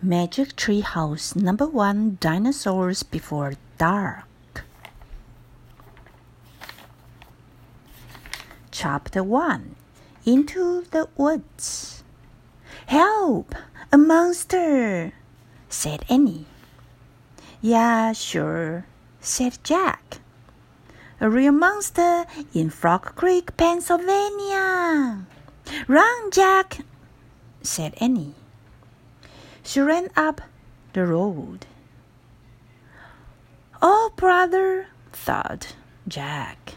Magic Tree House Number One Dinosaurs Before Dark. Chapter 1 Into the Woods. Help! A monster! said Annie. Yeah, sure, said Jack. A real monster in Frog Creek, Pennsylvania. Run, Jack, said Annie. She ran up the road. Oh, brother, thought Jack.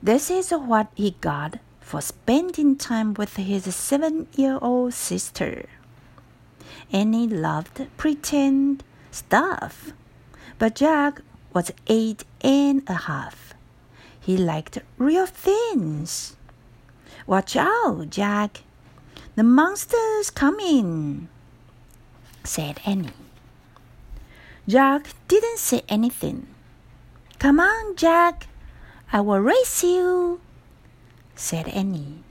This is what he got for spending time with his seven year old sister. Annie loved pretend stuff, but Jack was eight and a half. He liked real things. Watch out, Jack, the monster's coming, said Annie. Jack didn't say anything. Come on, Jack, I will race you, said Annie.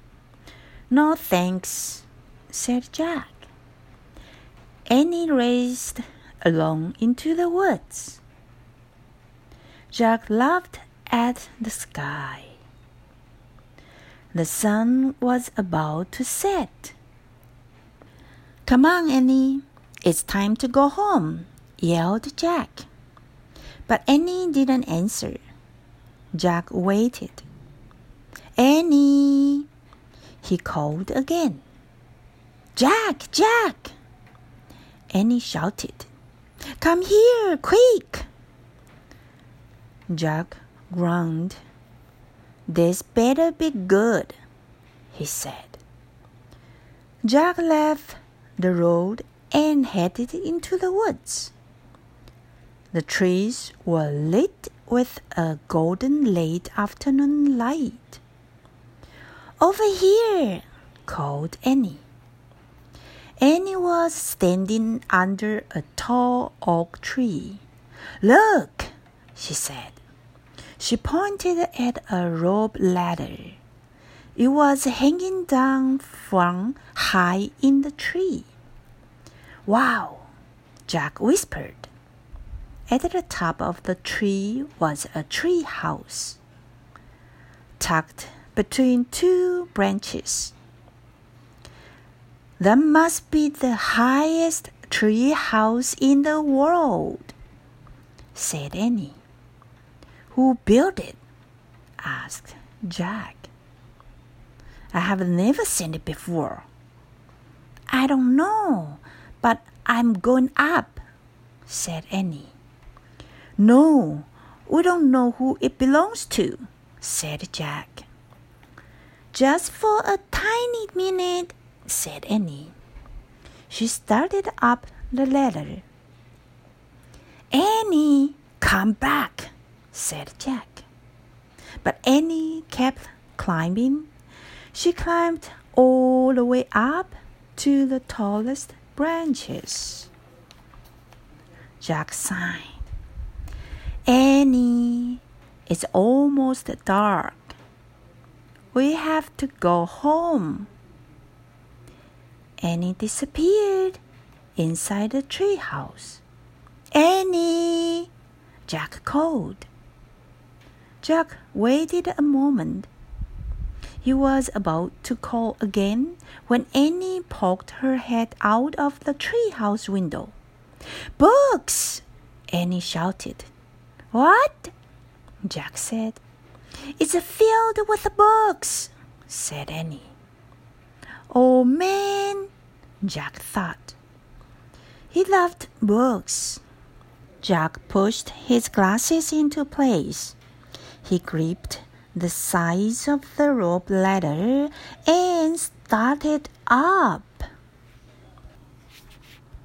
No thanks, said Jack. Annie raced along into the woods. Jack laughed at the sky. The sun was about to set. Come on, Annie. It's time to go home, yelled Jack. But Annie didn't answer. Jack waited. Annie, he called again. Jack, Jack! Annie shouted. Come here, quick! Jack groaned. This better be good, he said. Jack left the road and headed into the woods. The trees were lit with a golden late afternoon light. Over here, called Annie. Annie was standing under a tall oak tree. Look, she said. She pointed at a rope ladder. It was hanging down from high in the tree. Wow, Jack whispered. At the top of the tree was a tree house, tucked between two branches. That must be the highest tree house in the world, said Annie. Who built it? asked Jack. I have never seen it before. I don't know, but I'm going up, said Annie. No, we don't know who it belongs to, said Jack. Just for a tiny minute, said Annie. She started up the ladder. Annie, come back, said Jack. But Annie kept climbing she climbed all the way up to the tallest branches. Jack sighed. Annie, it's almost dark. We have to go home. Annie disappeared inside the treehouse. Annie, Jack called. Jack waited a moment he was about to call again when Annie poked her head out of the treehouse window. Books! Annie shouted. What? Jack said. It's filled with books, said Annie. Oh man, Jack thought. He loved books. Jack pushed his glasses into place. He gripped the size of the rope ladder and started up.